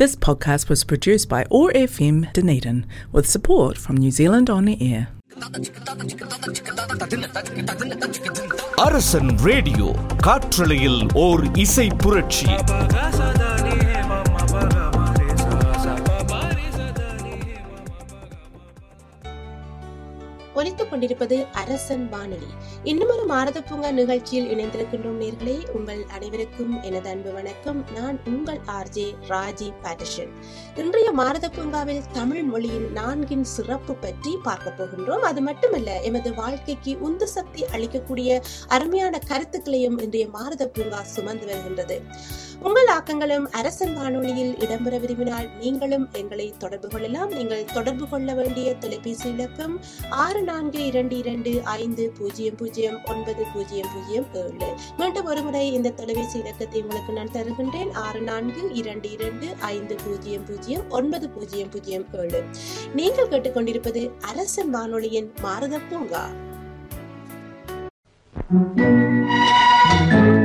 This podcast was produced by OAR FM Dunedin with support from New Zealand On Air. Arasan radio காற்றலையில் ஓர் இசை புரட்சி ஒலித்துக் கொண்டிருப்பது அரசன் வானொலி இன்னும் ஒரு மாரத பூங்கா நிகழ்ச்சியில் இணைந்திருக்கின்றோம் நேர்களே. உங்கள் அனைவருக்கும் எனது அன்பு வணக்கம். நான் உங்கள் ஆர்ஜே ராஜி பேட்டர்ஷன் இன்றைய மாரத பூங்காவில் தமிழ் மொழியின் நான்கின் சிறப்பு பற்றி பார்க்க போகின்றோம். அது மட்டுமல்ல எமது வாழ்க்கைக்கு உந்து சக்தி அளிக்கக்கூடிய அருமையான கருத்துக்களையும் இன்றைய மாரத பூங்கா சுமந்து வருகின்றது. உங்கள் ஆக்கங்களும் அரசன் வானொலியில் இடம்பெற விரும்பினால் நீங்களும் எங்களை தொடர்பு கொள்ளலாம். நீங்கள் தொடர்பு கொள்ள வேண்டிய தொலைபேசி இலக்கம் ஆறு நான்கு இரண்டு இரண்டு ஐந்து பூஜ்ஜியம் பூஜ்ஜியம் பூஜ்ஜியம் ஒன்பது பூஜ்ஜியம் பூஜ்ஜியம் ஏழு. மீண்டும் ஒருமுறை இந்த தொலைபேசி இலக்கத்தை உங்களுக்கு நான் தருகின்றேன். ஆறு நான்கு இரண்டு இரண்டு ஐந்து பூஜ்ஜியம் பூஜ்ஜியம் ஒன்பது பூஜ்ஜியம் பூஜ்ஜியம் ஏழு. நீங்கள் கேட்டுக்கொண்டிருப்பது அரசன் வானொலியின் மாரத பூங்கா. ஆறு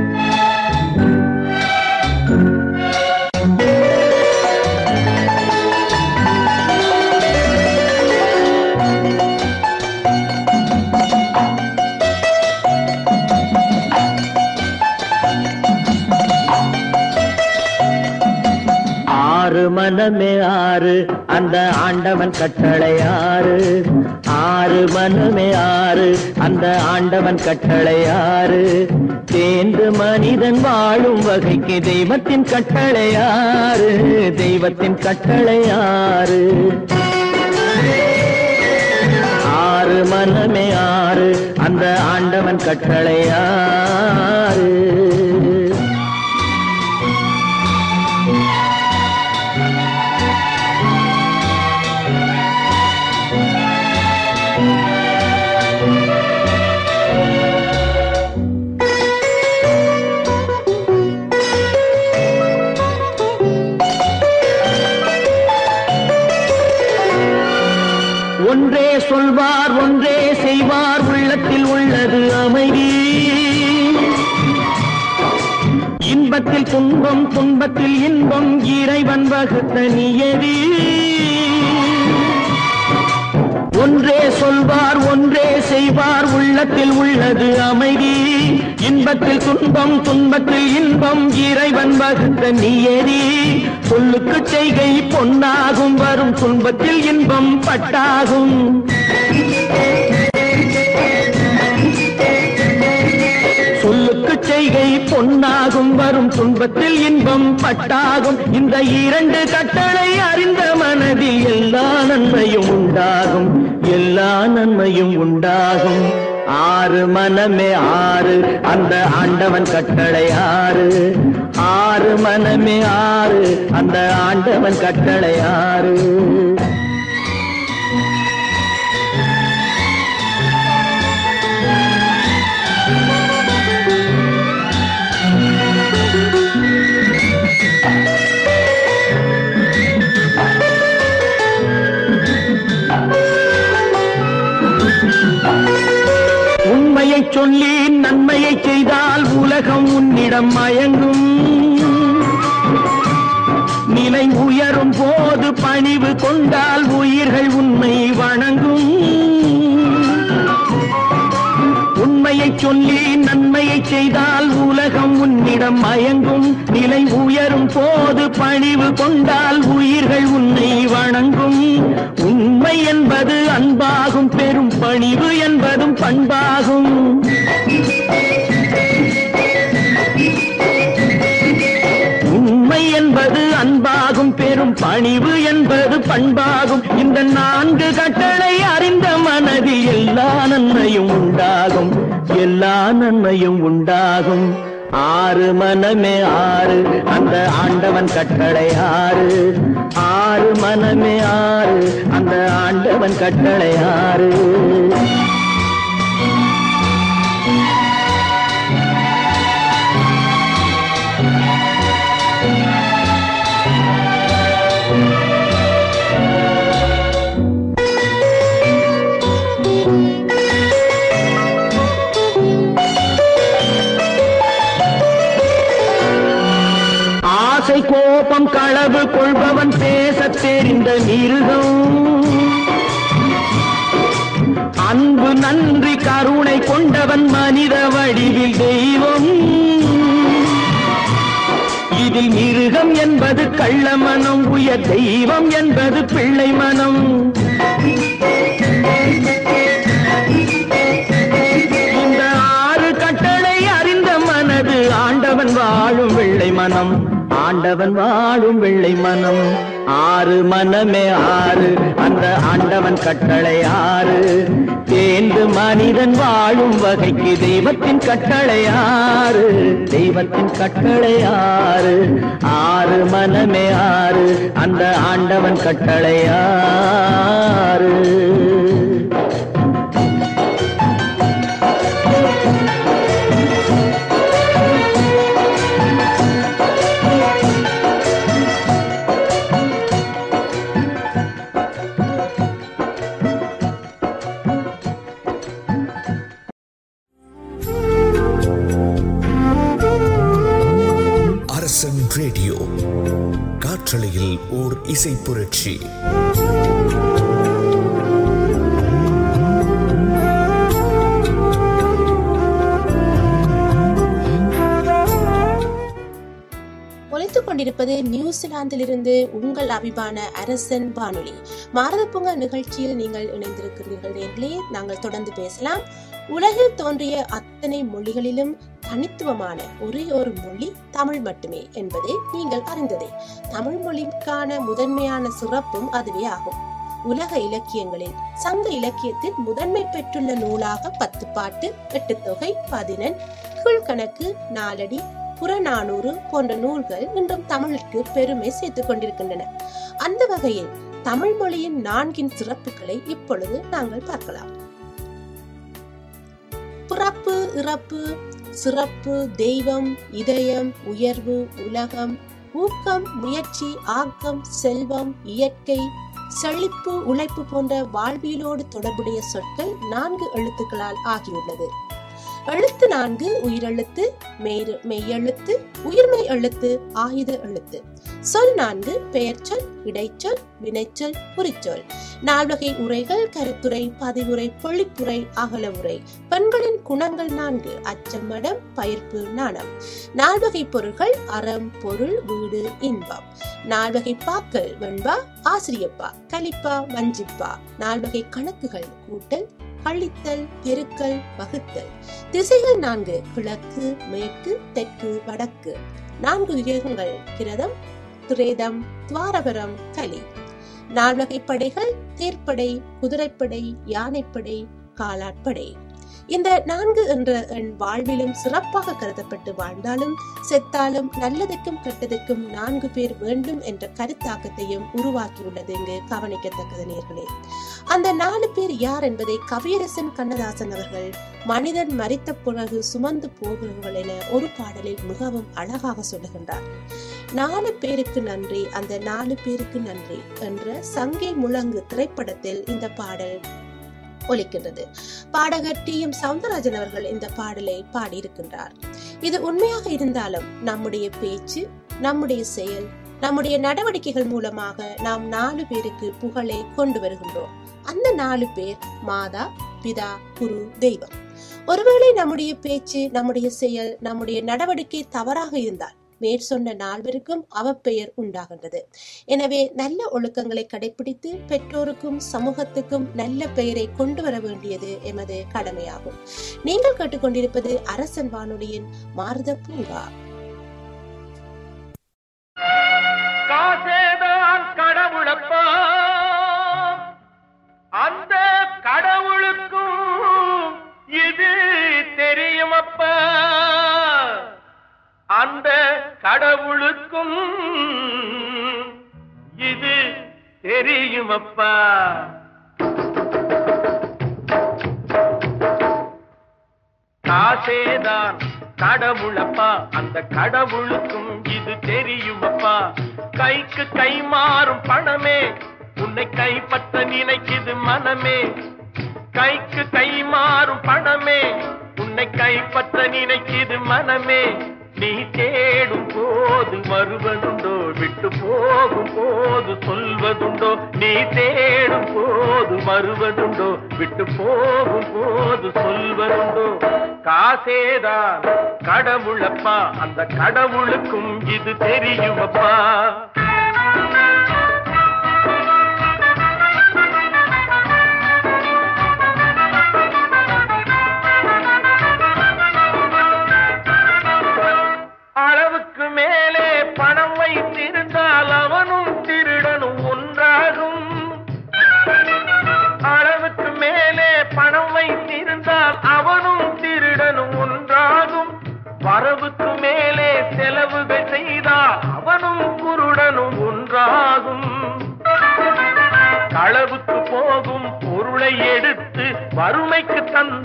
மனமே ஆறு அந்த ஆண்டவன் கட்டளை ஆறு. ஆறு மனமே ஆறு அந்த ஆண்டவன் கட்டளை ஆறு. தேர்ந்து மனிதன் வாழும் வகைக்கு தெய்வத்தின் கட்டளை ஆறு. தெய்வத்தின் கட்டளை ஆறு. ஆறு மனமே ஆறு அந்த ஆண்டவன் கட்டளை ஆறு. துன்பம் துன்பத்தில் இன்பம் இறைவன் வகுத்த நியதி. ஒன்றே சொல்வார் ஒன்றே செய்வார் உள்ளத்தில் உள்ளது அமைதி. இன்பத்தில் துன்பம் துன்பத்தில் இன்பம் இறைவன் வகுத்த நியதி. சொல்லுக்கு செய்கை பொன்னாகும் வரும் துன்பத்தில் இன்பம் பட்டாகும். பொன்னாகும் வரும் துன்பத்தில் இன்பம் பட்டாகும். இந்த இரண்டு கட்டளை அறிந்த மனதில் எல்லா நன்மையும் உண்டாகும். எல்லா நன்மையும் உண்டாகும். ஆறு மனமே ஆறு அந்த ஆண்டவன் கட்டளை ஆறு. ஆறு மனமே ஆறு அந்த ஆண்டவன் கட்டளை ஆறு. சொல்லி நன்மையை செய்தால் உலகம் உன்னிடம் மயங்கும். நிலை உயரும் போது பணிவு கொண்டால் உயிர்கள் உன்னை வணங்கும். உண்மை என்பது அன்பாகும் பெரும் பணிவு என்பதும் பண்பாகும். உண்மை என்பது அன்பாகும் பெரும் பணிவு என்பது பண்பாகும். இந்த நான்கு கட்டளை அறிந்த மனதில் எல்லா நன்மையும் உண்டாகும். எல்லா நன்மையும் உண்டாகும். ஆறு மனமே ஆறு அந்த ஆண்டவன் கட்டளை ஆறு. ஆறு மனமே ஆறு அந்த ஆண்டவன் கட்டளை ஆறு. களவு கொள்பவன் என்பவன் பேசத் தெரிந்த மிருகம். அன்பு நன்றி கருணை கொண்டவன் மனித வடிவில் தெய்வம். இதில் மிருகம் என்பது கள்ள மனம் உயர் தெய்வம் என்பது பிள்ளை மனம். ஆண்டவன் வாழும் வெள்ளை மனம். ஆறு மனமே ஆறு. அந்த ஆண்டவன் கட்டளை ஆறு. தேர்ந்து மனிதன் வாழும் வகைக்கு தெய்வத்தின் கட்டளை ஆறு. தெய்வத்தின் கட்டளை ஆறு. ஆறு மனமே ஆறு. அந்த ஆண்டவன் கட்டளை ஆறு. இசை புரட்சி. கொண்டிருப்பது நியூசிலாந்திலிருந்து உங்கள் அபிமான அரசன் வானொலி. மாரத நிகழ்ச்சியில் நீங்கள் இணைந்திருக்கிறீர்கள் நேர்களே நாங்கள் தொடர்ந்து பேசலாம். உலகில் தோன்றிய அத்தனை மொழிகளிலும் தனித்துவமான ஒரே ஒரு மொழி தமிழ் மட்டுமே என்பதை நீங்கள் அறிந்ததே. தமிழ் மொழிக்கான முதன்மையான சிறப்பும் அதுவே ஆகும். உலக இலக்கியங்களில் சங்க இலக்கியத்தில் முதன்மை பெற்றுள்ள நூலாக பத்து பாட்டு எட்டு தொகை பதினெண் கீழ்கணக்கு நாலடி புறநானூறு போன்ற நூல்கள் இன்றும் தமிழுக்கு பெருமை சேர்த்துக் கொண்டிருக்கின்றன. அந்த வகையில் தமிழ் மொழியின் நான்கின் சிறப்புகளை இப்பொழுது நாங்கள் பார்க்கலாம். பிறப்பு இறப்பு சிறப்பு தெய்வம் இதயம் உயர்வு உலகம் ஊக்கம் முயற்சி ஆக்கம் செல்வம் இயற்கை செழிப்பு உழைப்பு போன்ற வாழ்வியலோடு தொடர்புடைய சொற்கள் நான்கு எழுத்துக்களால் ஆகியுள்ளது. எழுத்து நான்கு உயிரெழுத்து மெய் மெய்யெழுத்து உயிர்மெய் எழுத்து ஆயுத எழுத்து. சொல் நான்கு பெயர்ச்சொல் இடைச்சொல் வினைச்சொல் குறிச்சொல். நால்வகை உரைகள் கருத்துரை பதிவுரை பொழிப்புரை அகல உரை பெண்களின் குணங்கள் நான்கு அச்சம் மடம் பயிர்ப்பு நாணம். நால்வகை பொருள்கள் அறம் பொருள் வீடு இன்பம். நால்வகை பாக்கள் வெண்பா ஆசிரியப்பா கலிப்பா வஞ்சிப்பா. நால்வகை கணக்குகள் கூட்டல் கழித்தல் பெருக்கல் வகுத்தல். திசைகள் நான்கு கிழக்கு மேற்கு தெற்கு வடக்கு. நான்கு விவேகங்கள் கிரதம் திரேதம் துவாரபரம் கலி. நால்வகை படைகள் தேர்ப்படை குதிரைப்படை யானைப்படை காலாட்படை. இந்த நான்கு என்ற என் வாழ்விலும் சிறப்பாக கருதப்பட்டு வாழ்ந்தாலும் செத்தாலும் நல்லதுக்கும் கெட்டதுக்கும் நான்கு பேர் வேண்டும் என்ற கருத்தாக்கத்தையும் உருவாக்கியுள்ளது இங்கு கவனிக்கத்தக்கது நேர்களே. அந்த நாலு பேர் யார் என்பதை கவியரசன் கண்ணதாசன் அவர்கள் மனிதன் மறித்த பிறகு சுமந்து போகிறவர்கள் என ஒரு பாடலில் மிகவும் அழகாக சொல்லுகின்றார். நாலு பேருக்கு நன்றி அந்த நாலு பேருக்கு நன்றி என்ற சங்கை முழங்கு திரைப்படத்தில் இந்த பாடல் ஒலிக்கின்றது. பாடகர் டி எம் சவுந்தரராஜன் அவர்கள் இந்த பாடலை பாடியிருக்கின்றார். இது உண்மையாக இருந்தாலும் நம்முடைய பேச்சு நம்முடைய செயல் நம்முடைய நடவடிக்கைகள் மூலமாக நாம் நாலு பேருக்கு புகழை கொண்டு வருகின்றோம். அந்த நாலு பேர் மாதா பிதா குரு தெய்வம். ஒருவேளை நம்முடைய பேச்சு நம்முடைய செயல் நம்முடைய நடவடிக்கை தவறாக இருந்தால் மேற்சொன்ன நால்வருக்கும் அவப்பெயர் உண்டாகின்றது. எனவே நல்ல ஒழுக்கங்களை கடைபிடித்து பெற்றோருக்கும் சமூகத்துக்கும் நல்ல பெயரை கொண்டு வர வேண்டியது எமது கடமையாகும். நீங்கள் கேட்டுக்கொண்டிருப்பது அரசன் வானொலியின் மாரத பூங்கா. அந்த கடவுளுக்கும் இது தெரியுமப்பா. அந்த கடவுளுக்கும் இது தெரியுமப்பா. காசேதான் கடவுளப்பா அந்த கடவுளுக்கும் இது தெரியுமப்பா. கைக்கு கை மாறும் பணமே உன்னை கைப்பற்ற நினைக்குது மனமே. கைக்கு கை மாறும் பணமே உன்னை கைப்பற்ற நினைக்குது மனமே. நீ தேடும் போது வருவதுண்டோ விட்டு போகும் போது சொல்வதுண்டோ நீ தேடும் போது வருவதுண்டோ விட்டு போகும் போது சொல்வதுண்டோ. காசேதான் கடவுளப்பா அந்த கடவுளுக்கும் இது தெரியுமப்பா.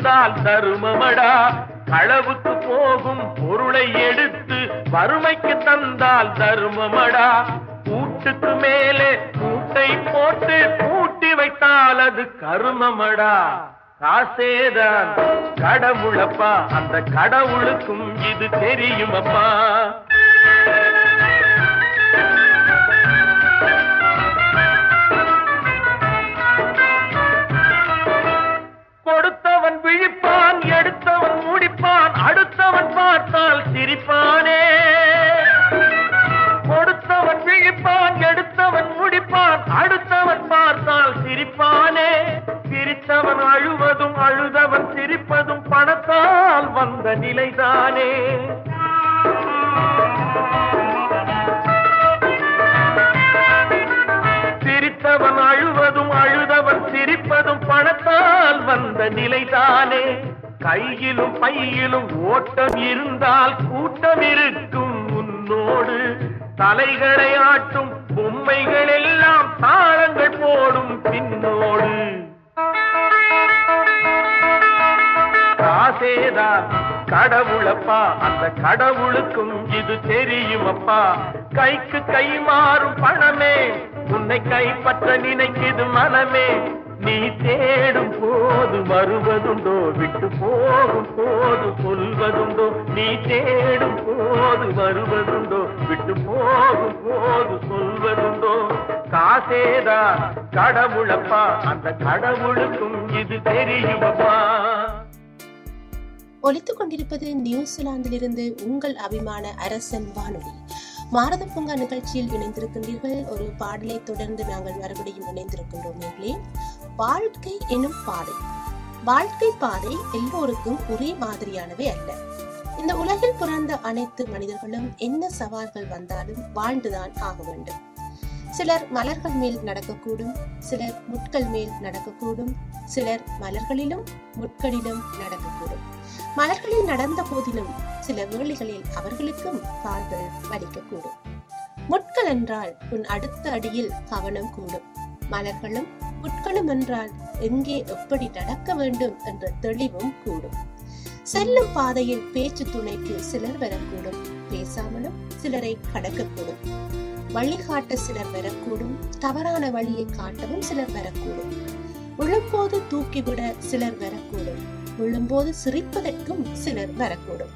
தந்தால் தருமமடா. களவுக்கு போகும் பொருளை எடுத்து வறுமைக்கு தந்தால் தருமமடா. கூட்டுக்கு மேலே கூட்டை போட்டு பூட்டி வைத்தால் அது கருமமடா. காசேதான் கடவுளப்பா அந்த கடவுளுக்கும் இது தெரியுமப்பா. விழிப்பான் எடுத்தவன் முடிப்பான் அடுத்தவன் பார்த்தால் சிரிப்பானே. கொடுத்தவன் விழிப்பான் எடுத்தவன் முடிப்பான் அடுத்தவன் பார்த்தால் சிரிப்பானே. சிரித்தவன் அழுவதும் அழுதவன் சிரிப்பதும் பணத்தால் வந்த நிலைதானே. சிரித்தவன் அழுவதும் அழுதவன் சிரிப்பதும் பணத்தால் வந்த நிலைதானே. கையிலும் பையிலும் ஓட்டம் இருந்தால் கூட்டம் இருக்கும் உன்னோடு. தலைகளை ஆட்டும் பொம்மைகள் எல்லாம் தாளங்கள் போடும் பின்னோடு. காசேதான் கடவுளப்பா அந்த கடவுளுக்கும் இது தெரியுமப்பா கைக்கு கை மாறும் பணமே உன்னை கைப்பற்ற நினைக்குது மனமே. நீ தேடும் போது வருவதுண்டோ விட்டு போகும் போது சொல்வதுண்டோ. நீ தேடும் போது வருவதுண்டோ விட்டு போகும் போது சொல்வதுண்டோ. காசேதா கடவுளப்பா அந்த கடவுளுக்கும் இது தெரியுமப்பா ஒலித்துக் கொண்டிருப்பது நியூசிலாந்திலிருந்து உங்கள் அபிமான அரசன் வானொலி. மாரத பூங்கா நிகழ்ச்சியில் இணைந்திருக்கின்றீர்கள். ஒரு பாடலை தொடர்ந்து நாங்கள் மறுபடியும் இணைந்திருக்கின்றோம் நேர்களே. வாழ்க்கை எனும் பாதை வாழ்க்கை பாதை எல்லோருக்கும் ஒரே மாதிரியானவை அல்ல. இந்த உலகில் பிறந்த அனைத்து மனிதர்களும் என்ன சவால்கள் வந்தாலும் வாழ்ந்துதான் ஆக வேண்டும். சிலர் மலர்கள் மேல் நடக்கக்கூடும் சிலர் முட்கள் மேல் நடக்கக்கூடும் சிலர் மலர்களிலும் முட்களிலும் நடக்கக்கூடும். மலர்களில் நடந்த போதிலும் சில வேளைகளில் அவர்களுக்கும் கால்கள் வலிக்கக்கூடும் முட்கள் என்றால் உன் அடுத்த அடியில் கவனம் கூடும். மலர்களும் முட்களும் என்றால் எங்கே எப்படி நடக்க வேண்டும் என்ற தெளிவும் கூடும். செல்லும் பாதையில் பேச்சு துணைக்கு சிலர் வரக்கூடும். பேசாமலும் சிலரை கடக்கக்கூடும். வழிகாட்ட சிலர் வரக்கூடும். தவறான வழியை காட்டவும் சிலர் வரக்கூடும். உழும்போது தூக்கிவிட சிலர் வரக்கூடும். விழும்போது சிரிப்பதற்கும் சிலர் வரக்கூடும்.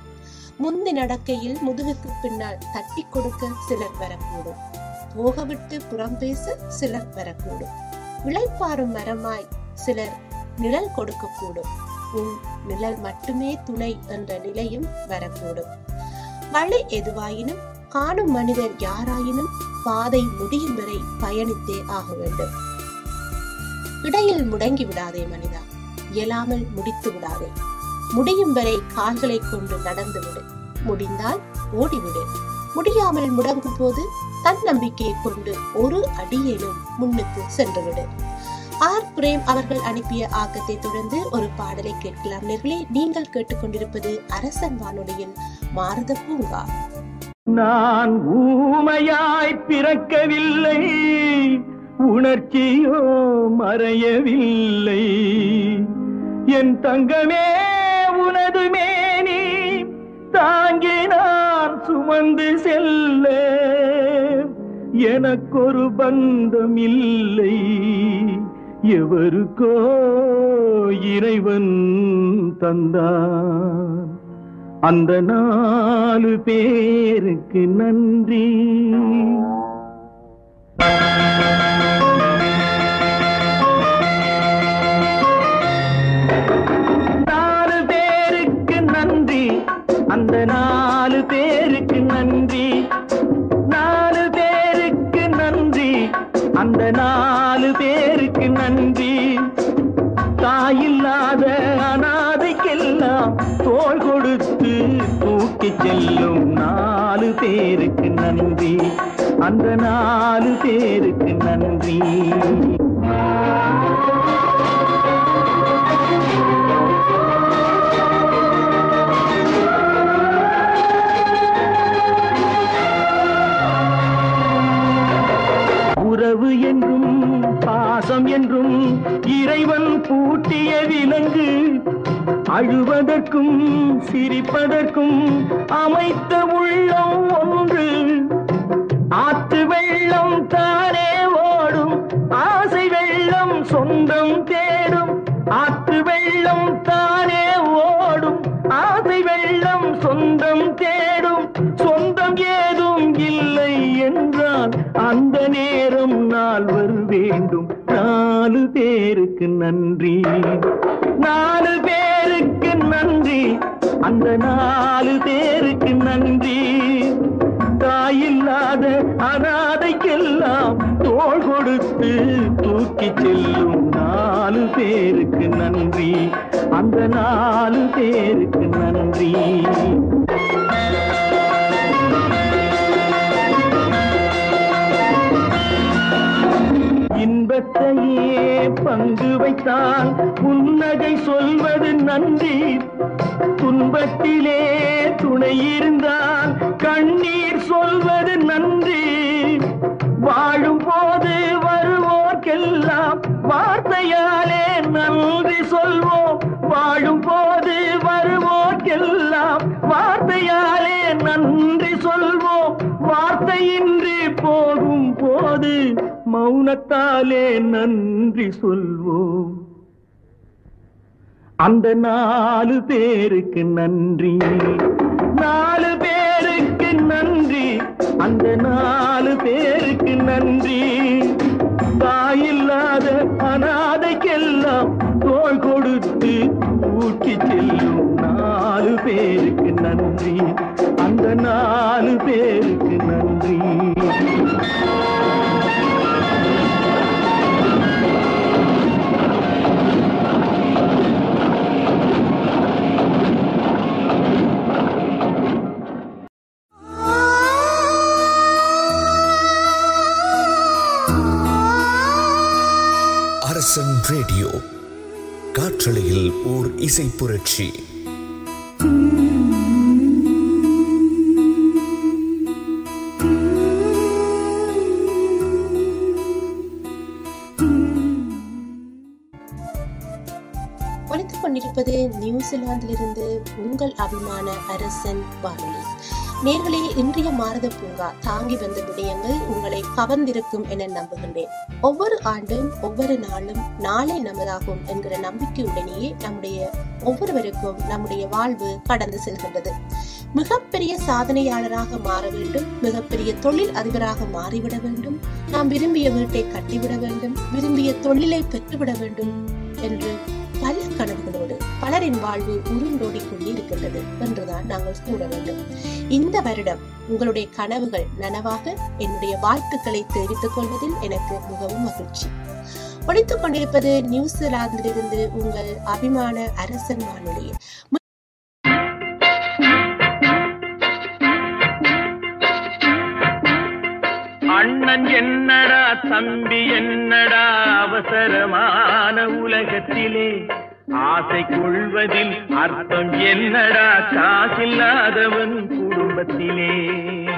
முந்தி நடக்கையில் முதுகுக்கு பின்னால் தட்டி கொடுக்க சிலர் வரக்கூடும். போகவிட்டு புறம் பேச சிலர் வரக்கூடும். விளைப்பாறும் மரமாய் சிலர் நிழல் கொடுக்கக்கூடும். உன் நிழல் மட்டுமே துணை என்ற நிலையும் வரக்கூடும். வழி எதுவாயினும் காணும் மனிதர் யாராயினும் பாதை முடியும் வரை பயணித்தே ஆக வேண்டும். இடையில் முடங்கி விடாதே மனிதா. இயலாமல் முடித்து விடாதே. முடியும் வரை கால்களை கொண்டு நடந்து விடு. முடிந்தால் ஓடிவிடு. முடியாமல் முடங்கும் போது தன்னம்பிக்கையை கொண்டு ஒரு அடியேனும் முன்னுக்கு சென்றுவிடு. ஆர். பிரேம் அவர்கள் அனுப்பிய ஆக்கத்தை தொடர்ந்து ஒரு பாடலை கேட்கலாம் நேர்களே. நீங்கள் கேட்டுக்கொண்டிருப்பது அரசன் வானொலியின் மாரத பூங்கா நான் ஊமையாய் பிறக்கவில்லை. உணர்ச்சியோ மறையவில்லை. என் தங்கமே உனது மேனி தாங்கி நான் சுமந்து செல்ல. எனக்கொரு பந்தம் இல்லை எவருக்கோ இறைவன் தந்தான். அந்த நாலு பேருக்கு நன்றி. அந்த அழுவதற்கும் சிரிப்பதற்கும் அமைத்த உள்ளம் ஒன்று. ஆத்து வெள்ளம் தானே ஓடும் ஆசை வெள்ளம் சொந்தம் தேடும். ஆத்து வெள்ளம் தானே ஓடும் ஆசை வெள்ளம் சொந்தம் தேடும். சொந்தம் ஏதும் இல்லை என்றால் அந்த நேரம் நால்வர் வேண்டும். நாலு பேருக்கு நன்றி. நாலு பேருக்கு நன்றி. அந்த நாலு பேருக்கு நன்றி. தாயில்லாத அனாதைக்கெல்லாம் தோல் கொடுத்து தூக்கி செல்லும் நாலு பேருக்கு நன்றி. அந்த நாலு பேருக்கு நன்றி. இன்பத்தையே பங்கு வைத்தால் புன்னகை சொல்வது நன்றி. துன்பத்திலே துணை இருந்தால் கண்ணீர் சொல்வது நன்றி. வாழும் போது வருவோர்க்கெல்லாம் வார்த்தையாலே நன்றி சொல்வோம். வாழும் போது நாம் வார்த்தையாலே நன்றி சொல்வோம். வார்த்தையின்றி போகும் போது மௌனத்தாலே நன்றி சொல்வோம். அந்த நாலு பேருக்கு நன்றி. நாலு பேருக்கு நன்றி. அந்த நாலு பேருக்கு நன்றி. தாயில்லாத அனாதைக்கெல்லாம் தோல் கொடுத்து ஊக்கி செல்லும் நாலு பேருக்கு நன்றி. அந்த நாலு பேருக்கு நன்றி. அரசன் ரேடியோ. காற்றலையில் ஓர் இசை புரட்சி. நியூசிலாந்திலிருந்து உங்கள் அபிமான அரசன் வானொலி. நேர்களே இன்றைய மாரத பூங்கா தாங்கி வந்த விடயங்கள் உங்களை கவர்ந்திருக்கும் என நம்புகின்றேன். ஒவ்வொரு ஆண்டும் ஒவ்வொரு நாளும் நாளை நமதாகும் என்கிற நம்பிக்கையுடனேயே நம்முடைய ஒவ்வொருவருக்கும் நம்முடைய வாழ்வு கடந்து செல்கின்றது. மிகப்பெரிய சாதனையாளராக மாற வேண்டும் மிகப்பெரிய தொழில் அதிபராக மாறிவிட வேண்டும் நாம் விரும்பிய வீட்டை கட்டிவிட வேண்டும் விரும்பிய தொழிலை பெற்றுவிட வேண்டும் என்று பல கனவு பலரின் வாழ்வு உருண்டோடி கொண்டிருக்கின்றது என்றுதான் நாங்கள் கூற வேண்டும். இந்த வருடம் உங்களுடைய கனவுகள் நனவாக என்னுடைய வாழ்த்துக்களை தெரிவித்துக் கொள்வதில் எனக்கு மிகவும் மகிழ்ச்சி. ஒழித்துக் கொண்டிருப்பது நியூசிலாந்திலிருந்து உங்கள் அபிமான அரசன் வானொலி. அண்ணன் என்னடா தம்பி என்னடா அவசரமான உலகத்திலே ஆசை கொள்வதில் அர்த்தம் என்னடா? காசில்லாதவன் குடும்பத்திலே.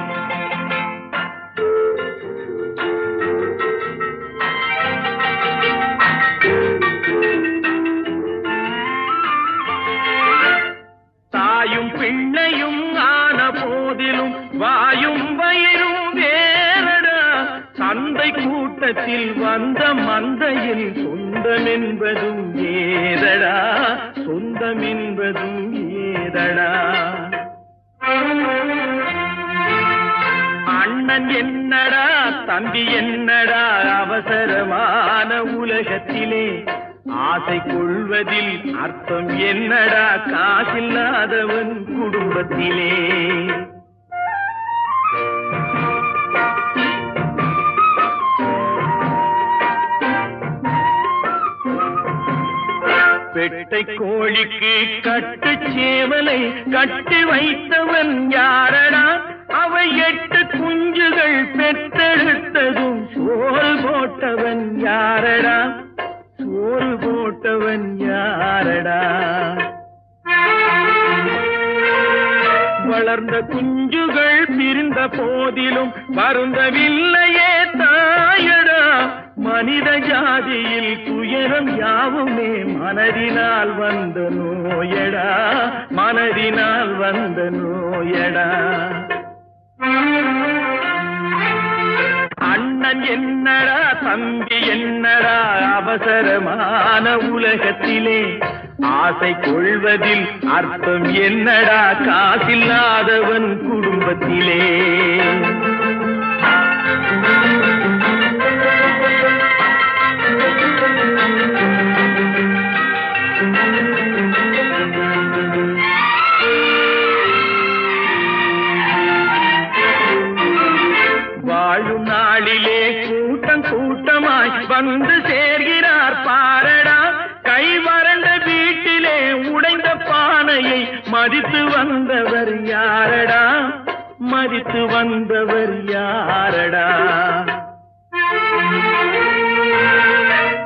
தாயும் பிள்ளையும் ஆன போதிலும் வாயும் வயிறும் வேறடா. சந்தை கூட்டத்தில் வந்த மந்தையில் சொன்ன என்பதும் ஏதடா சொந்தம் என்பதும் ஏதடா. அண்ணன் என்னடா தம்பி என்னடா அவசரமான உலகத்திலே ஆசை கொள்வதில் அர்த்தம் என்னடா காசில்லாதவன் குடும்பத்திலே. பெட்டை கோழிக்கு கட்டு சேவலை கட்டி வைத்தவன் யாரடா? அவை எட்டு குஞ்சுகள் பெற்றெடுத்ததும் சோல் போட்டவன் யாரடா? சோல் போட்டவன் யாரடா? வளர்ந்த குஞ்சுகள் பிரிந்த போதிலும் வருந்தவில்லையே தாயடா. மனித ஜாதியில் துயரம் யாவுமே மனதினால் வந்த நோயடா மனதினால் வந்த நோயடா. அண்ணன் என்னடா தம்பி என்னடா அவசரமான உலகத்திலே ஆசை கொள்வதில் அர்த்தம் என்னடா காசில்லாதவன் குடும்பத்திலே. மதித்து வந்தவர் யாரடா?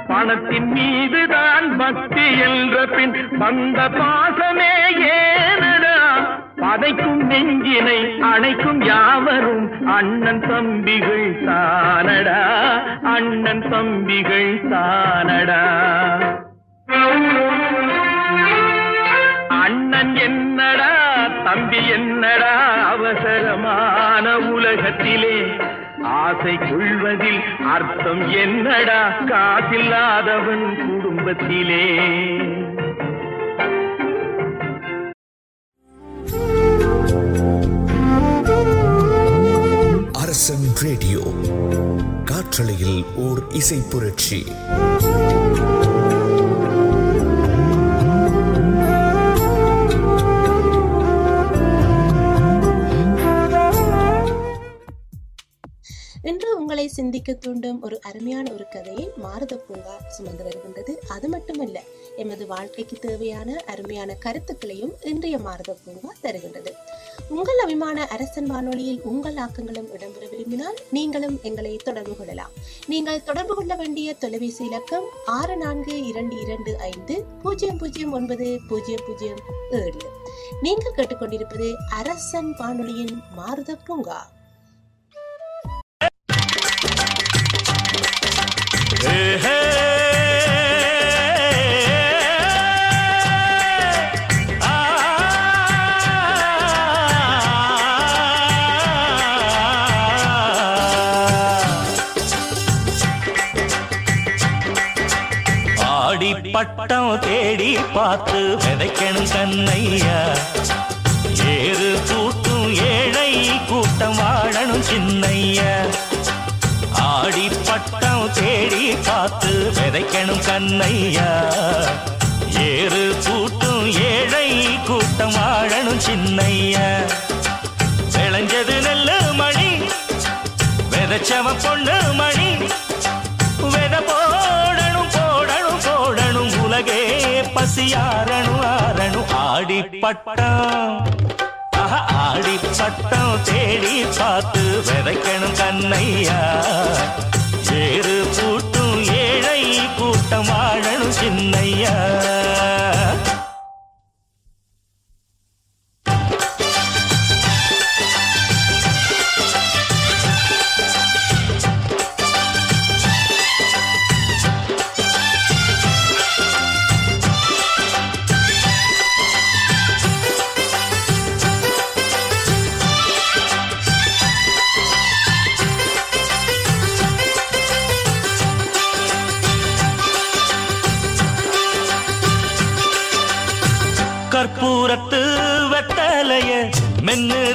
பணத்தின் மீதுதான் பக்தி என்ற பின் வந்த பாசமே ஏனடா? பதைக்கும் நெஞ்சினை அணைக்கும் யாவரும் அண்ணன் தம்பிகள் தானடா? அண்ணன் தம்பிகள் தானடா? அண்ணன் என்னடா? தம்பி என்னடா அவசரமான உலகத்திலே? ஆசை கொள்வதில் அர்த்தம் என்னடா? காசில்லாதவன் குடும்பத்திலே. அரசன் ரேடியோ காற்றலையில் ஓர் இசை புரட்சி. உங்களை சிந்திக்க தூண்டும் ஒரு அருமையான ஒரு கதையை மாரத பூங்கா சுமந்து வருகின்றது. அது மட்டுமல்ல எமது வாழ்க்கைக்கு தேவையான அருமையான கருத்துக்களையும் இன்றைய மாரத பூங்கா தருகின்றது. உங்கள் அபிமான அரசன் வானொலியில் உங்கள் ஆக்கங்களும் இடம்பெற விரும்பினால் நீங்களும் எங்களை தொடர்பு கொள்ளலாம். நீங்கள் தொடர்பு கொள்ள வேண்டிய தொலைபேசி இலக்கம் ஆறு நான்கு இரண்டு இரண்டு ஐந்து பூஜ்ஜியம் பூஜ்ஜியம் ஒன்பது பூஜ்ஜியம் பூஜ்ஜியம் ஏழு. நீங்கள் கேட்டுக்கொண்டிருப்பது அரசன் வானொலியின் மாரத பூங்கா பட்டம் தேடி பார்த்து விதைக்கணும் கண்ணையா? ஏறு கூட்டும் ஏழை கூட்டம் வாழணும் சின்னையா? ஆடி பட்டம் தேடி காத்து விதைக்கணும் கண்ணையா? ஏறு கூட்டும் ஏழை கூட்டம் வாழணும் சின்னையா? விளைஞ்சது நல்ல மணி விதைச்சவன் பொண்ணு மணி. வித போடணும் போடணும் போடணும். உலகே பசியாரணும் ஆரணும் ஆடி பட்டம் ஆடி சட்டம் தேடி பார்த்து விதைக்கணும் கண்ணையா? ஏறு கூட்டும் ஏழை கூட்டம் வாழணும் சின்னையா?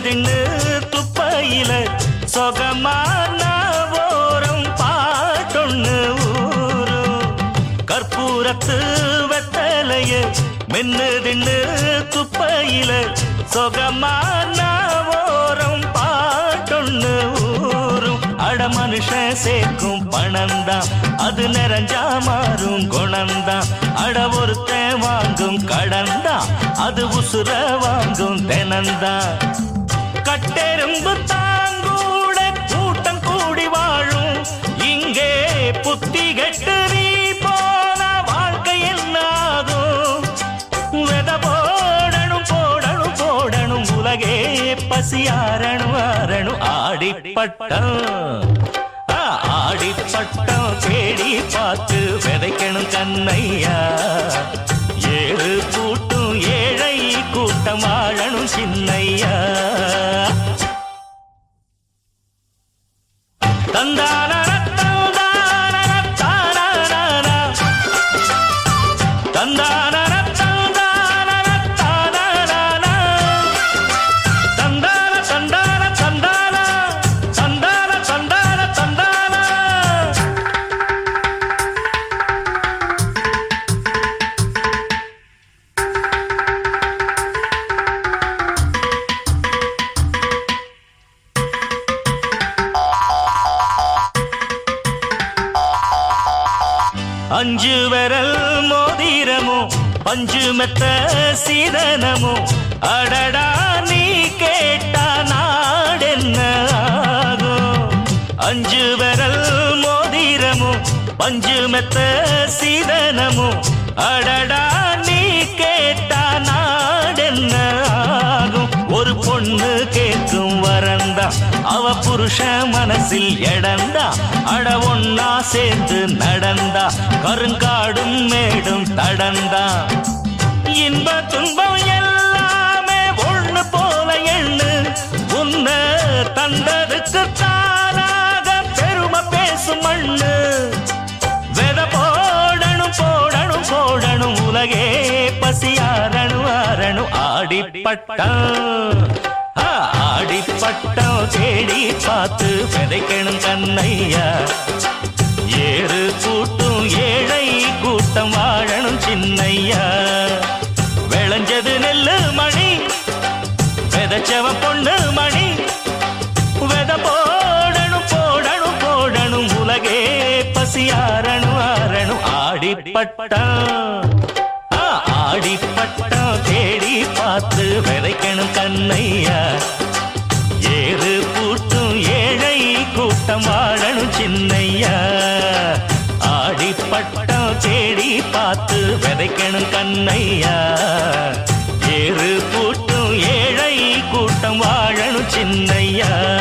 மென்னு துப்பையில சொகமான ஓரம் பாட்டொன்னு ஊரும். கற்பூரத்து வெத்தலைய மென்னு தின்னு துப்பையில சொகமான ஓரம் பாட்டொன்னு ஊரும். அட மனுஷன் சேர்க்கும் பணம்தான் அது நிறைஞ்சா மாறும் குணம்தான். அட ஒருத்தன் வாங்கும் கடன்தான் அது உசுர வாங்கும் தினந்தான் கட்டெரும்பு தாங்கூட கூட்டம் கூடி வாழும். இங்கே புத்தி கெட்டு நீ போன வாழ்க்கை என்னாகும்? வெத போடணும் போடணும் போடணும். உலகே பசியாரணும் ஆரணும் ஆடிப்பட்டம். ஆடிப்பட்டம். தேடி பார்த்து விதைக்கணும் கண்ணையா? ஏழு கூட்டும் ஏழை கூட்டம் வாழணும் சின்னையா? தந்தான அஞ்சு விரல் மோதிரமோ பஞ்சு மெத்த சீதனமோ அடடா நீ கேட்டா நாடென்ன அஞ்சு விரல் மோதிரமோ பஞ்சு மெத்த சீதனமோ அடடா நீ கேட்ட பறந்தா அவ புருஷ மனசில் எடந்தா அட ஒன்னா சேர்ந்து நடந்தா கருங்காடும் மேடும் தடந்தா. இன்ப துன்பம் எல்லாமே ஒண்ணு போல எண்ணு உன்ன தந்ததுக்கு தானாக பெருமை பேசும் மண்ணு. வெத போடணும் போடணும் போடணும் உலகே பசியாரணும் ஆரணும் ஆடிப்பட்ட. ஆடிப்பட்டம் தேடி பார்த்து விதைக்கணும் கண்ணையா? ஏறு கூட்டும் ஏழை கூட்டம் வாழணும் சின்னையா? விளைஞ்சது நெல்லு மணி விதைச்சவ பொண்ணு மணி. வெத போடணும் போடணும் போடணும் உலகே பசியாரணும் ஆரணும் ஆடிப்பட்டம். பார்த்து விதைக்கணும் கண்ணையா? ஏறு கூட்டும் ஏழை கூட்டம் வாழணும் சின்னையா? ஆடிப்பட்டம் தேடி பார்த்து விதைக்கணும் கண்ணையா? ஏறு கூட்டும் ஏழை கூட்டம் வாழணும் சின்னையா?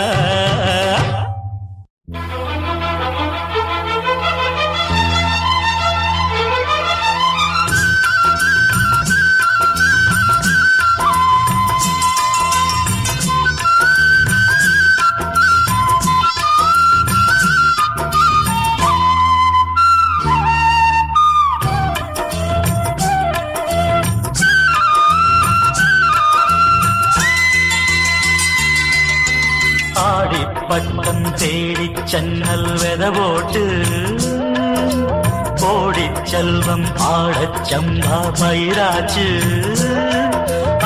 செல்வம் ஆடச் சம்பா பயிராச்சு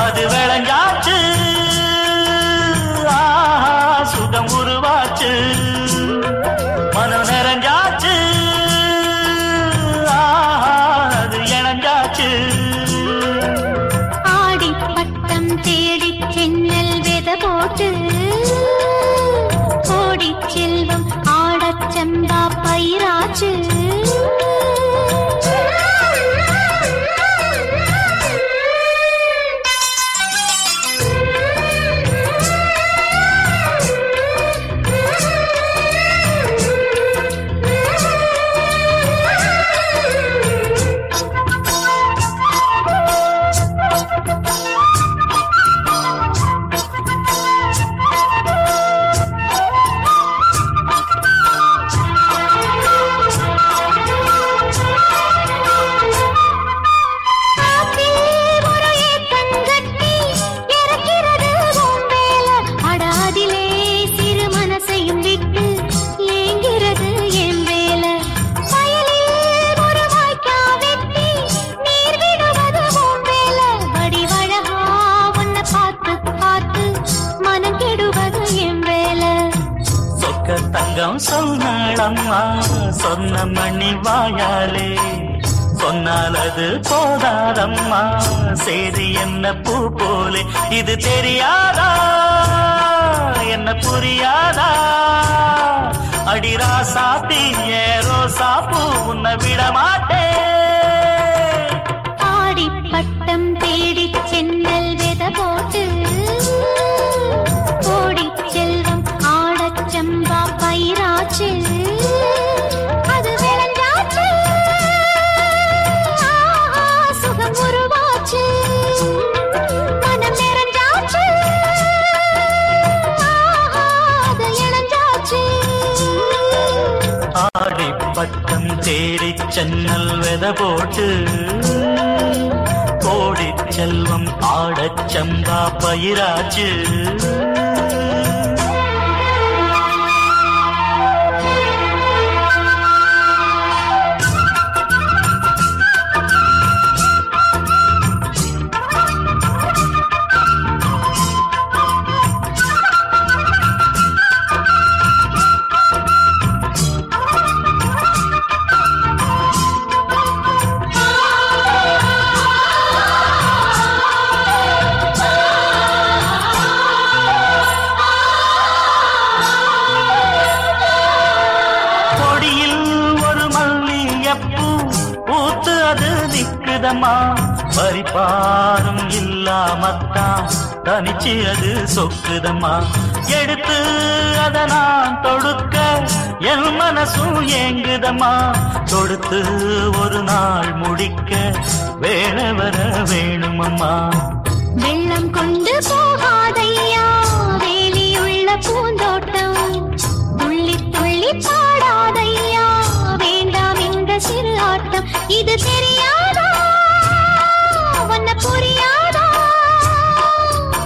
அது விளைஞ்சாச்சு சுகம் உருவாச்சு. அம்மா சொன்ன மணி வாயாலே சொன்னால் அது போதாதம்மா. சரி என்ன பூ போலே இது தெரியாதா? என்ன புரியாதா? அடிரா சாத்தி ரோசா பூ உன்னை விட மாட்டேன் தேடி சென்னல் வெத போட்டு கோடி செல்வம் ஆடச் சம்பா பயிராச்சு. அது நிக்குதம்மா பறிப்பாரும் இல்லாமத்தான் தனிச்சு அது சொக்குதம்மா. எடுத்து அதை நான் தொடுக்க என் மனசும் ஏங்குதம்மா. தொடுத்து ஒரு நாள் முடிக்க வேலை வர வேணுமம்மா. வெள்ளம் கொண்டு போகாதையே இது தெரியாதா? உன்ன புரியாதா?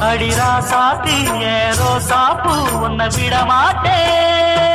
அடிரா சாத்தி ஏரோ சாப்பு உன்னை விட மாட்டேன்.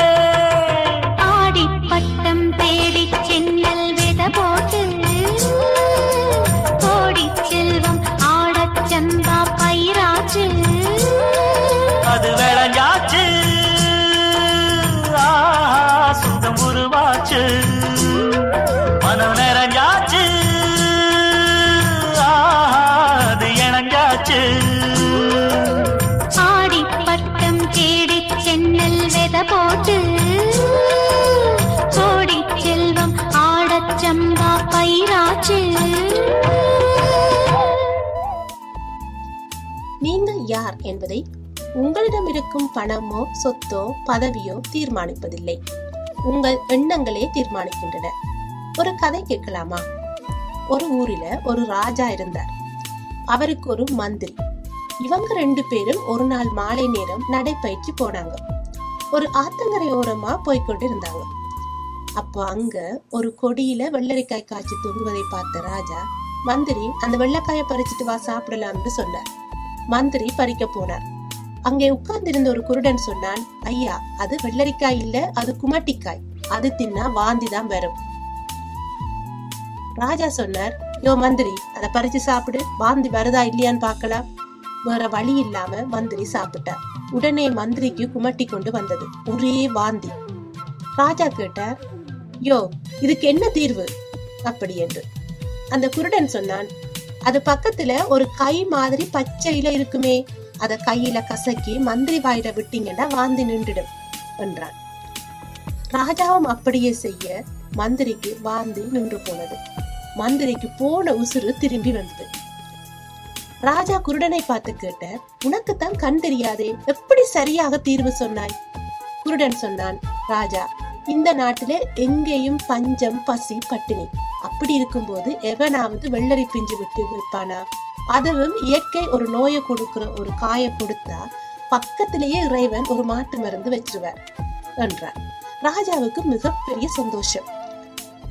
யார் என்பதை உங்களிடம் இருக்கும் பணமோ சொத்தோ பதவியோ தீர்மானிப்பதில்லை. உங்கள் எண்ணங்களே தீர்மானிக்கின்றன. ஒரு கதை கேட்கலாமா? ஒரு ஊரில ஒரு ராஜா இருந்தார். அவருக்கு ஒரு மந்திரி. இவங்க ரெண்டு பேரும் ஒரு நாள் மாலை நேரம் நடைப்பயிற்சி போனாங்க. ஒரு ஆத்தங்கரை ஓரமா போய்க்கொண்டு இருந்தாங்க அப்போ அங்க ஒரு கொடியில வெள்ளரிக்காய் காய்ச்சி தொங்குவதை பார்த்த ராஜா மந்திரி அந்த வெள்ளைக்காயை பறிச்சிட்டு வா சாப்பிடலாம்னு சொன்னார். மந்திரி பறிக்க போனார். அங்கே உட்கார்ந்திருந்த ஒரு குருடன் சொன்னான் ஐயா அது வெள்ளரிக்காய் இல்ல அது குமட்டிக்காய். அது தின்னா வாந்தி தான் வரும். ராஜா சொன்னார் யோ மந்திரி அதை பறிச்சு சாப்பிடு. வாந்தி வருதா இல்லையான்னு பார்க்கலாம். வேற வழி இல்லாம மந்திரி சாப்பிட்டார். உடனே மந்திரிக்கு குமட்டி கொண்டு வந்தது. ஒரே வாந்தி. ராஜா கேட்டார் யோ இதுக்கு என்ன தீர்வு? அப்படி என்று. அந்த குருடன் சொன்னான் அது பக்கத்துல ஒரு கை மாதிரி பச்சையில இருக்குமே. அத கையில கசக்கி மந்திரி வாயில விட்டீங்கன்னா வாந்தி நின்றுடும் என்றான். ராஜாவும் அப்படியே செய்ய மந்திரிக்கு வாந்தி நின்று போனது. மந்திரிக்கு போன உசுறு திரும்பி வந்தது. ராஜா குருடனை பார்த்து கேட்ட உனக்குத்தான் கண் தெரியாதே எப்படி சரியாக தீர்வு சொன்னாய்? குருடன் சொன்னான் ராஜா இந்த நாட்டிலே எங்கேயும் பஞ்சம் பசி பட்டினி. அப்படி இருக்கும்போது எவனாவது வெள்ளரி பிஞ்சு விட்டு விற்பானா அதுவும் இயற்கை ஒரு நோயை கொடுக்கிற ஒரு காயை கொடுத்தா பக்கத்திலேயே இறைவன் ஒரு மாட்டு மருந்து வச்சிருவார் என்றார். ராஜாவுக்கு மிகப்பெரிய சந்தோஷம்.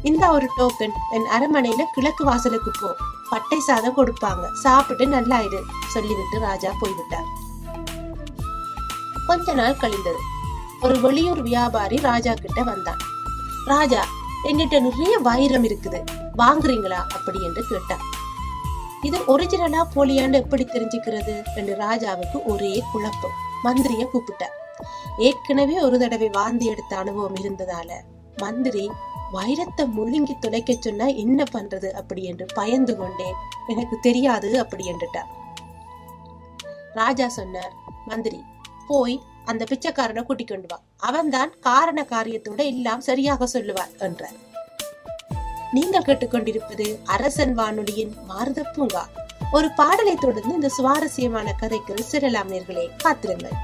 இந்த ஒரு டோக்கன் என் அரண்மனையில கிழக்கு வாசலுக்கு போ. பட்டை சாதம் கொடுப்பாங்க. சாப்பிட்டு நல்லாயிரு சொல்லிவிட்டு ராஜா போய்விட்டார். கொஞ்ச நாள் கழிந்தது. ஒரு வெளியூர் வியாபாரி ராஜா கிட்ட வந்தான். ராஜா என்கிட்ட நிறைய வைரம் இருக்குது. வாங்குறீங்களா? அப்படி என்று கேட்டான். இது ஒரிஜினலா போலியான்னு எப்படி தெரிஞ்சுக்கிறது? என்று ராஜாவுக்கு ஒரே குழப்பம். மந்திரிய கூப்பிட்டார். ஏற்கனவே ஒரு தடவை வாந்தி எடுத்த அனுபவம் இருந்ததால மந்திரி வைரத்தை முழுங்கி துளைக்க சொன்னா என்ன பண்றது? அப்படி என்று பயந்து கொண்டே எனக்கு தெரியாது அப்படி என்றுட்டார் ராஜா சொன்னார் மந்திரி போய் அந்த பிச்சைக்காரனை கூட்டிக் கொண்டு வா. அவன்தான் காரண காரியத்தோட எல்லாம் சரியாக சொல்லுவார் என்றார். நீங்கள் கேட்டுக்கொண்டிருப்பது அரசன் வானொலியின் மாருத பூங்கா ஒரு பாடலை தொடர்ந்து இந்த சுவாரஸ்யமான கதைக்கு சிறலாம் நேர்களே காத்திருங்கள்.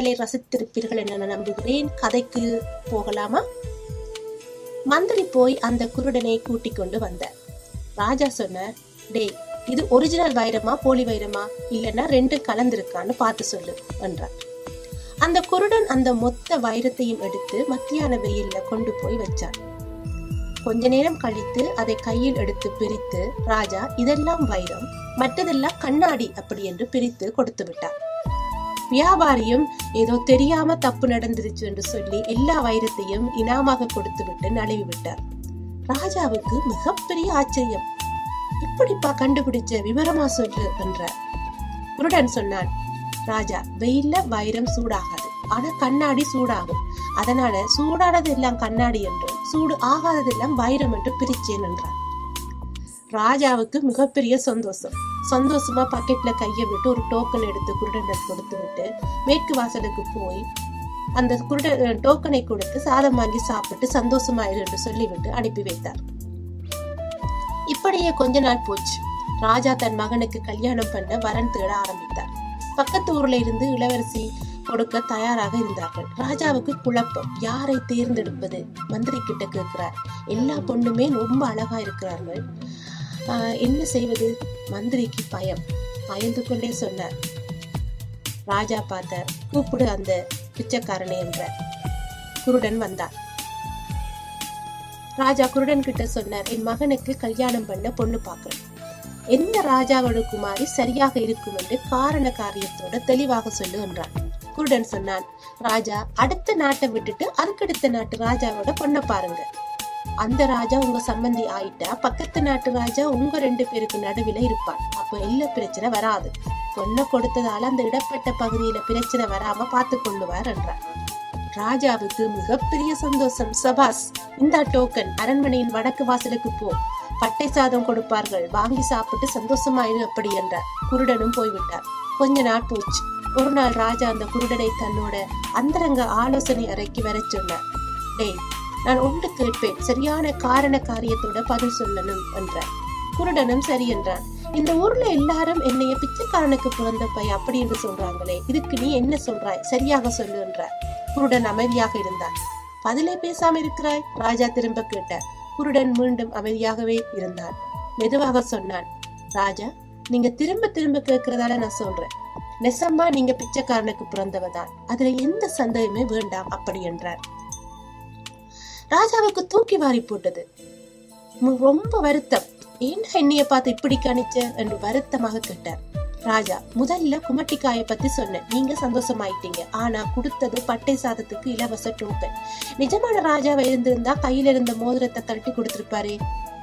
பாடலை ரசித்திருப்பீர்கள் என நான் நம்புகிறேன். கதைக்கு போகலாமா? மந்திரி போய் அந்த குருடனை கூட்டிக் கொண்டு வந்தார். ராஜா சொன்னார் டேய் இது ஒரிஜினல் வைரமா போலி வைரமா? இல்லைன்னா ரெண்டு கலந்திருக்கான்னு பார்த்து சொல்லு என்றார். அந்த குருடன் அந்த மொத்த வைரத்தையும் எடுத்து மத்தியான வெயில்ல கொண்டு போய் வச்சான். கொஞ்ச நேரம் கழித்து அதை கையில் எடுத்து பிரித்து ராஜா இதெல்லாம் வைரம் மற்றதெல்லாம் கண்ணாடி அப்படி என்று பிரித்து கொடுத்து விட்டார். வியாபாரியும் ஏதோ தெரியாம தப்பு நடந்துருச்சு என்று சொல்லி எல்லா வைரத்தையும் இனாமாக கொடுத்து விட்டு நழுவி விட்டார் ராஜாவுக்கு மிகப்பெரிய ஆச்சரியம். இப்படிப்பா கண்டுபிடிச்ச விவரமா சொல்லு என்றார். குருடன் சொன்னான் ராஜா வெயில்ல வைரம் சூடாகாது. ஆனா கண்ணாடி சூடாகும். அதனால சூடானது எல்லாம் கண்ணாடி என்றும் சூடு ஆகாததெல்லாம் வைரம் என்று பிரிச்சேன் என்றார். ராஜாவுக்கு மிகப்பெரிய சந்தோஷம். சந்தோஷமா பாக்கெட்ல கையை விட்டு ஒரு டோக்கன் எடுத்து குருடனுக்கு கொடுத்து விட்டு மேற்கு வாசலுக்கு போய் அந்த குருட டோக்கனை கொடுத்து சாதம் வாங்கி சாப்பிட்டு சந்தோஷமாயிரு என்று சொல்லிவிட்டு அனுப்பி வைத்தார். இப்படியே கொஞ்ச நாள் போச்சு. ராஜா தன் மகனுக்கு கல்யாணம் பண்ண வரன் தேட ஆரம்பித்தார். பக்கத்து ஊர்ல இருந்து இளவரசி கொடுக்க தயாராக இருந்தார்கள். ராஜாவுக்கு குழப்பம். யாரை தேர்ந்தெடுப்பது? மந்திரி கிட்ட கேட்கிறார். எல்லா பொண்ணுமே ரொம்ப அழகா இருக்கிறார்கள். என்ன செய்வது? மந்திரிக்கு பயம். பயந்து கொண்டே சொன்னார். ராஜா பார்த்தார் கூப்பிடு அந்த பிச்சைக்காரனை என்ற. குருடன் வந்தார். ராஜா குருடன் கிட்ட சொன்னார் என் மகனுக்கு கல்யாணம் பண்ண பொண்ணு பார்க்கிறேன் எந்த ராஜாவோட குமாரி சரியாக இருக்கும் என்று காரண காரியத்தோட தெளிவாக சொல்லு என்றான். குருடன் சொன்னான் ராஜா அடுத்த நாட்டை விட்டுட்டு அதுக்கடுத்த நாட்டு ராஜாவோட பொண்ணை பாருங்க. அந்த ராஜா உங்க சம்பந்தி ஆயிட்டா பக்கத்து நாட்டு ராஜா உங்க ரெண்டு பேருக்கு நடுவில் இருப்பான் அப்போ எல்லா பிரச்சனை வராது. பொண்ணை கொடுத்ததால அந்த இடப்பட்ட பகுதியில பிரச்சனை வராம பார்த்து கொள்ளுவார் என்றார். ராஜாவுக்கு மிகப்பெரிய சந்தோஷம். சபாஸ் இந்த டோக்கன் அரண்மனையின் வடக்கு வாசலுக்கு போ. பட்டை சாதம் கொடுப்பார்கள். வாங்கி சாப்பிட்டு சந்தோஷமாயிரு அப்படி என்றார். குருடனும் போய்விட்டார். கொஞ்ச நாள் போச்சு. ஒரு நாள் ராஜா அந்த குருடனை தன்னோட அந்தரங்க ஆலோசனை அறைக்கு வர சொன்னார். டேய் நான் உண்டு கேட்பேன். சரியான காரண காரியத்தோட பதில் சொல்லணும் என்றார். குருடனும் சரி என்றான். இந்த ஊர்ல எல்லாரும் என்னைய பிச்சைக்காரனுக்கு பிறந்த பை அப்படி என்று சொல்றாங்களே இதுக்கு நீ என்ன சொல்றாய்? சரியாக சொல்லு என்றார். குருடன் அமைதியாக இருந்தான். பதிலே பேசாம இருக்கிறாய்? ராஜா திரும்ப கேட்டார். குருடன் மீண்டும் அமைதியாகவே இருந்தான். மெதுவாக சொன்னான் ராஜா நீங்க திரும்ப திரும்ப கேட்கறதால நான் சொல்றேன். நெசமா நீங்க பிச்சைக்காரனுக்கு பிறந்தவதான். அதுல எந்த சந்தேகமே வேண்டாம் அப்படி என்றார். ராஜாவுக்கு தூக்கி வாரி போட்டது. ரொம்ப வருத்தம். ஏன் என்னைய பார்த்து இப்படி கணிச்ச? என்று வருத்தமாக கேட்டார். ராஜா முதல்ல குமட்டிக்காயை பத்தி சொன்னேன். நீங்க சந்தோஷமாயிட்டீங்க. ஆனா கொடுத்தது பட்டை சாதத்துக்கு இலவச டோக்கன் நிஜமான ராஜாவை இருந்திருந்தா கையில இருந்த மோதிரத்தை கழட்டி கொடுத்திருப்பாரு.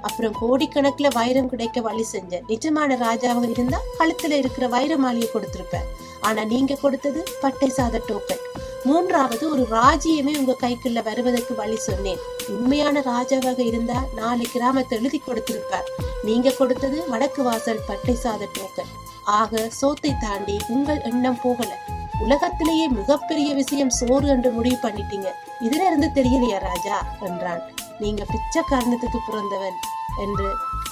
அப்புறம் கோடிக்கணக்குல வைரம் கிடைக்க வழி செஞ்ச நிஜமான ராஜாவாக இருந்தா கழுத்துல இருக்கிற வைர மாலையை கொடுத்திருப்பேன். ஆனா நீங்க கொடுத்தது பட்டை சாத டோக்கன் மூன்றாவது ஒரு ராஜ்யமே உங்க கைக்குள்ள வருவதற்கு வழி சொன்னேன். உண்மையான ராஜாவாக இருந்தா நாலு கிராமத்தை எழுதி கொடுத்திருப்பார். நீங்க கொடுத்தது வடக்கு வாசல் பட்டை சாத டோக்கன் ஆக சோத்தை தாண்டி உங்கள் எண்ணம் போகல. உலகத்திலேயே மிகப்பெரிய விஷயம் சோறு என்று முடிவு பண்ணிட்டீங்க. இதுல இருந்து தெரியலையா ராஜா? என்றான். நீங்க பிச்சைக்காரணத்துக்கு பிறந்தவன் என்று.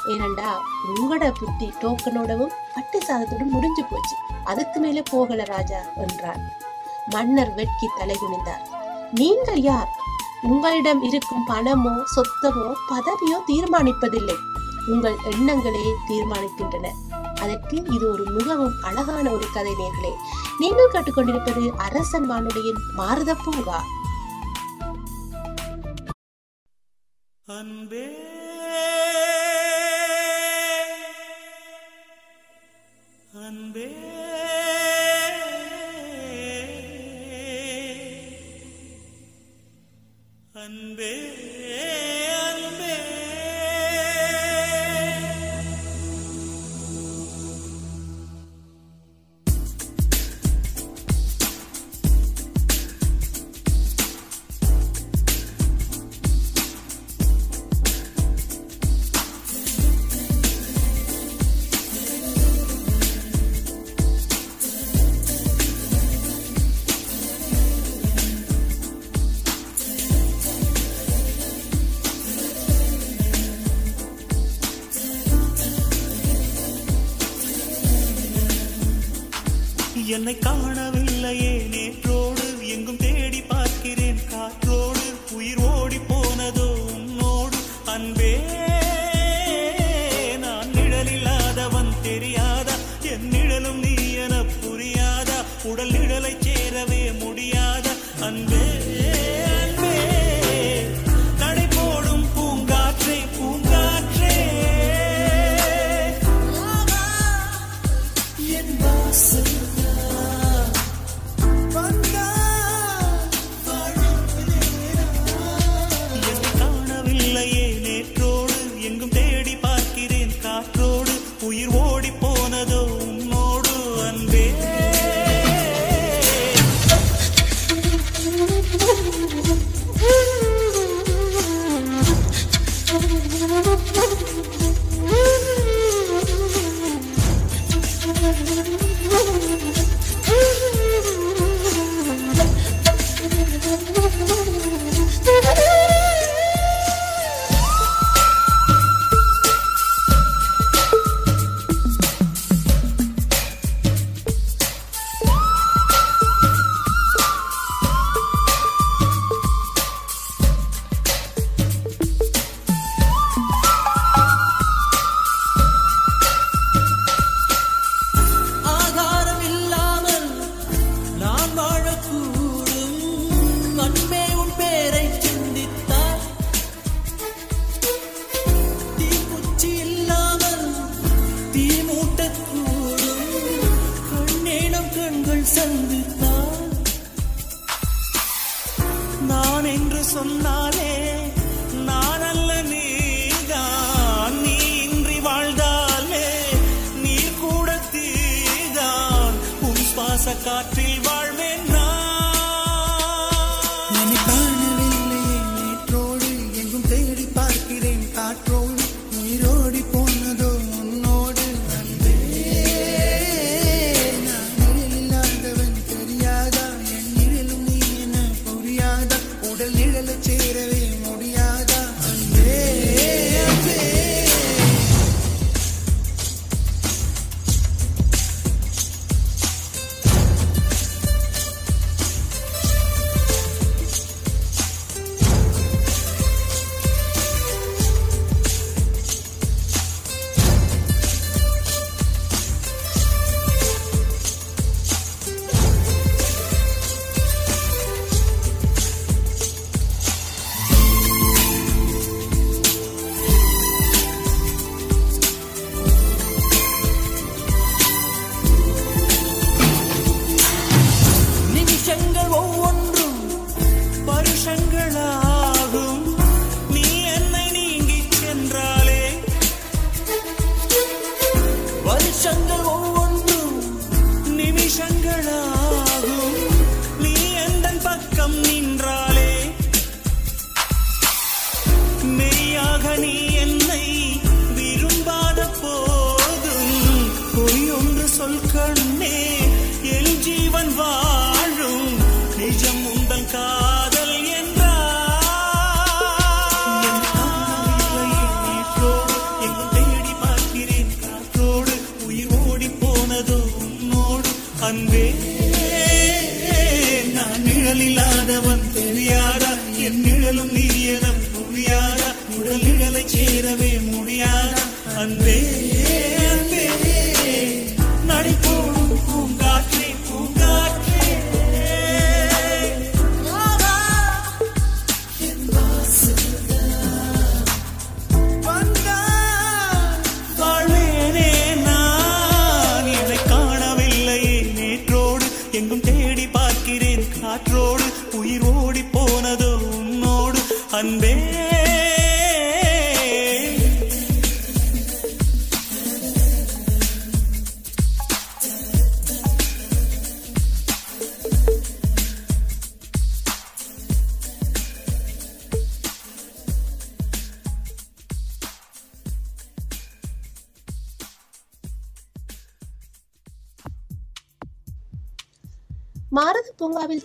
ஏனண்டா உங்களோட புத்தி டோக்கனோடவும் பட்டை சாதத்தோடும் முடிஞ்சு போச்சு. அதுக்கு மேலே போகல ராஜா என்றான். மன்னர் வெட்கி தலை குனிந்தார். நீங்கள் யார்? உங்களிடம் இருக்கும் பணமோ சொத்தமோ பதவியோ தீர்மானிப்பதில்லை. உங்கள் எண்ணங்களே தீர்மானிக்கின்றன. அதற்கு இது ஒரு மிகவும் அழகான ஒரு கதை நேர்களே. நீங்கள் கேட்டுக்கொண்டிருப்பது அரசன் வானொலியின் மாரத பூங்கா அன்பே see.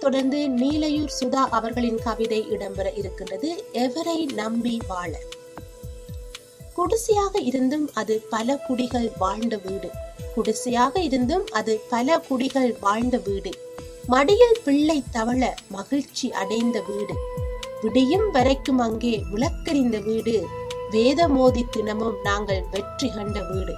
தொடர்ந்து நீலையூர் சுதா அவர்களின் கவிதை இடம்பெற இருக்கின்றது. எவரை நம்பி வாழ? குடிசையாக இருந்தும் அது பல குடிகள் வாழ்ந்த வீடு. குடிசையாக இருந்தும் அது பல குடிகள் வாழ்ந்த வீடு. மடியில் பிள்ளை தவள மகிழ்ச்சி அடைந்த வீடு. விடியும் வரைக்கும் அங்கே விளக்கறிந்த வீடு. வேதமோதி தினமும் நாங்கள் வெற்றி கண்ட வீடு.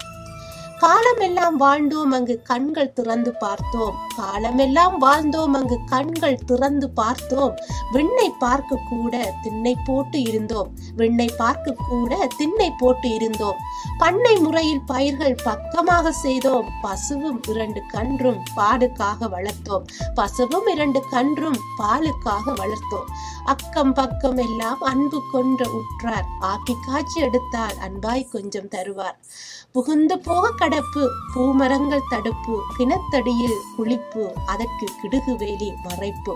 காலமெல்லாம் வாழ்ந்தோம் அங்கு கண்கள் திறந்து பார்த்தோம். காலமெல்லாம் வாழ்ந்தோம் அங்கு கண்கள் திறந்து பார்த்தோம். விண்ணை பார்க்க கூட திண்ணை போட்டு இருந்தோம். விண்ணை பார்க்க கூட திண்ணை போட்டு இருந்தோம். பண்ணை முறையில் பயிர்கள் பக்கமாக செய்தோம். பசுவும் இரண்டு கன்றும் பாலுக்காக வளர்த்தோம். பசுவும் இரண்டு கன்றும் பாலுக்காக வளர்த்தோம். அக்கம் பக்கம் எல்லாம் அன்பு கொன்ற உற்றார். ஆக்கி காய்ச்சி எடுத்தால் அன்பாய் கொஞ்சம் தருவார். புகுந்து போக கடப்பு பூமரங்கள் தடுப்பு கிணத்தடியில் குளிப்பு அதற்கு கிடுகு வேலி மறைப்பு.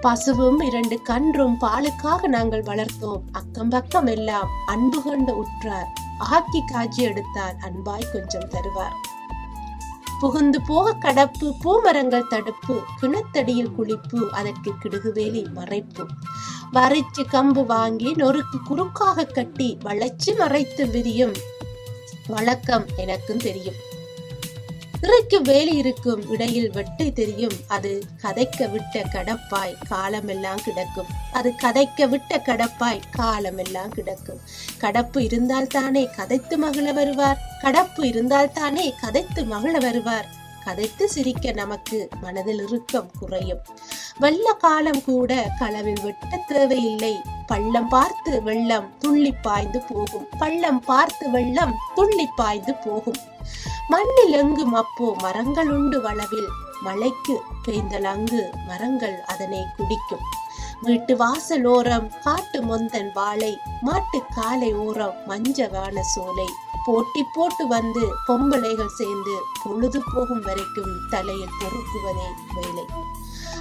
பசுவும் இரண்டு கன்றும் பாலுக்காக நாங்கள் வளர்த்தோம். அக்கம் பக்கம் எல்லாம் அன்பு கொண்டு உற்றார். ஆக்கி காட்சி எடுத்தால் அன்பாய் கொஞ்சம் தருவார். புகுந்து போக கடப்பு பூமரங்கள் தடுப்பு கிணத்தடியில் குளிப்பு அதற்கு கிடுகுவேலி மறைப்பு. வரைச்சு கம்பு வாங்கி நொறுக்கு குறுக்காக கட்டி வளைச்சு மறைத்து விரியும் வழக்கம் எனக்கும் தெரியும். இறைக்கு வேலி இருக்கும் இடையில் வெட்டை தெரியும். அது கதைக்க விட்ட கடப்பாய் காலமெல்லாம் கிடக்கும். அது கதைக்க விட்ட கடப்பாய் காலமெல்லாம் கிடக்கும். கடப்பு இருந்தால் தானே கதைத்து மகிழ வருவார். கடப்பு இருந்தால் தானே கதைத்து மகிழ வருவார். கதைத்து சிரிக்க நமக்கு மனதில் இறுக்கம் குறையும். வெள்ள காலம் கூட களவில் வெட்ட தேவையில்லை. பள்ளம் பார்த்து வெள்ளம் துள்ளி பாய்ந்து போகும். பள்ளம் பார்த்து வெள்ளம் துள்ளி பாய்ந்து போகும். மண்ணில் எங்கும் அப்போ மரங்கள் உண்டு வளவில். மழைக்கு பெய்ந்தல் அங்கு மரங்கள் அதனை குடிக்கும். வீட்டு வாசல் ஓரம் காட்டு மொந்தன் வாழை மாட்டு காலை ஓரம் மஞ்ச வான சோலை. போட்டி போட்டு வந்து பொம்பளைகள் சேர்ந்து பொழுது போகும் வரைக்கும் தலையில் பொறுக்குவதே வேலை.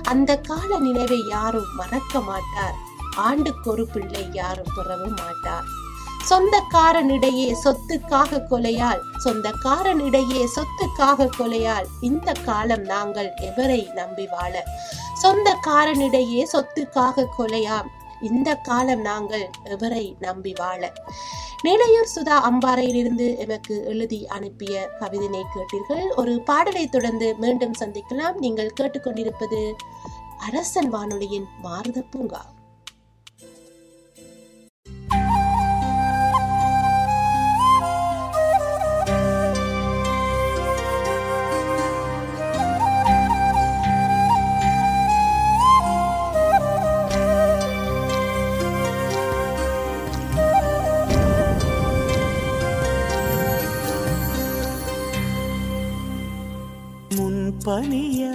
அந்த கால நினைவை யாரும் மறக்க மாட்டார். ஆண்டுக்கு ஒரு பிள்ளை யாரும் பெறவும் மாட்டார். சொந்தக்காரனிடையே சொத்துக்காக கொலையால் சொந்தக்காரனிடையே சொத்துக்காக கொலையால் இந்த காலம் நாங்கள் எவரை நம்பி வாழ? சொந்தக்காரனிடையே சொத்துக்காக கொலையாம். இந்த காலம் நாங்கள் எவரை நம்பி வாழ? நிலையூர் சுதா அம்பாறையிலிருந்து எமக்கு எழுதி அனுப்பிய கவிதையை கேட்டீர்கள். ஒரு பாடலை தொடர்ந்து மீண்டும் சந்திக்கலாம். நீங்கள் கேட்டுக்கொண்டிருப்பது அரசன் வானொலியின் பாரத பூங்கா. பனிய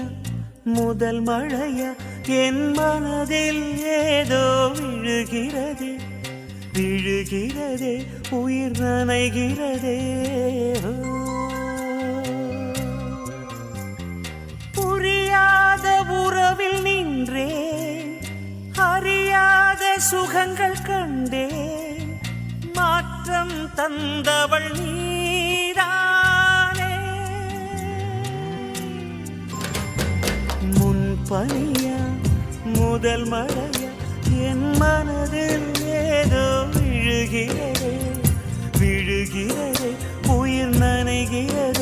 முதல் மழைய என் மனதில் ஏதோ விழுகிறதே விழுகிறதே உயிர் நனைகிறதே. புரியாத உறவில் நின்றேன் அறியாத சுகங்கள் கண்டேன் மாற்றம் தந்தவள் நீ. முன்பனியா முதல் மழையா என் மனதில் ஏதோ விழுகிறதே விழுகிறதே உயிர் நனைகிறதே.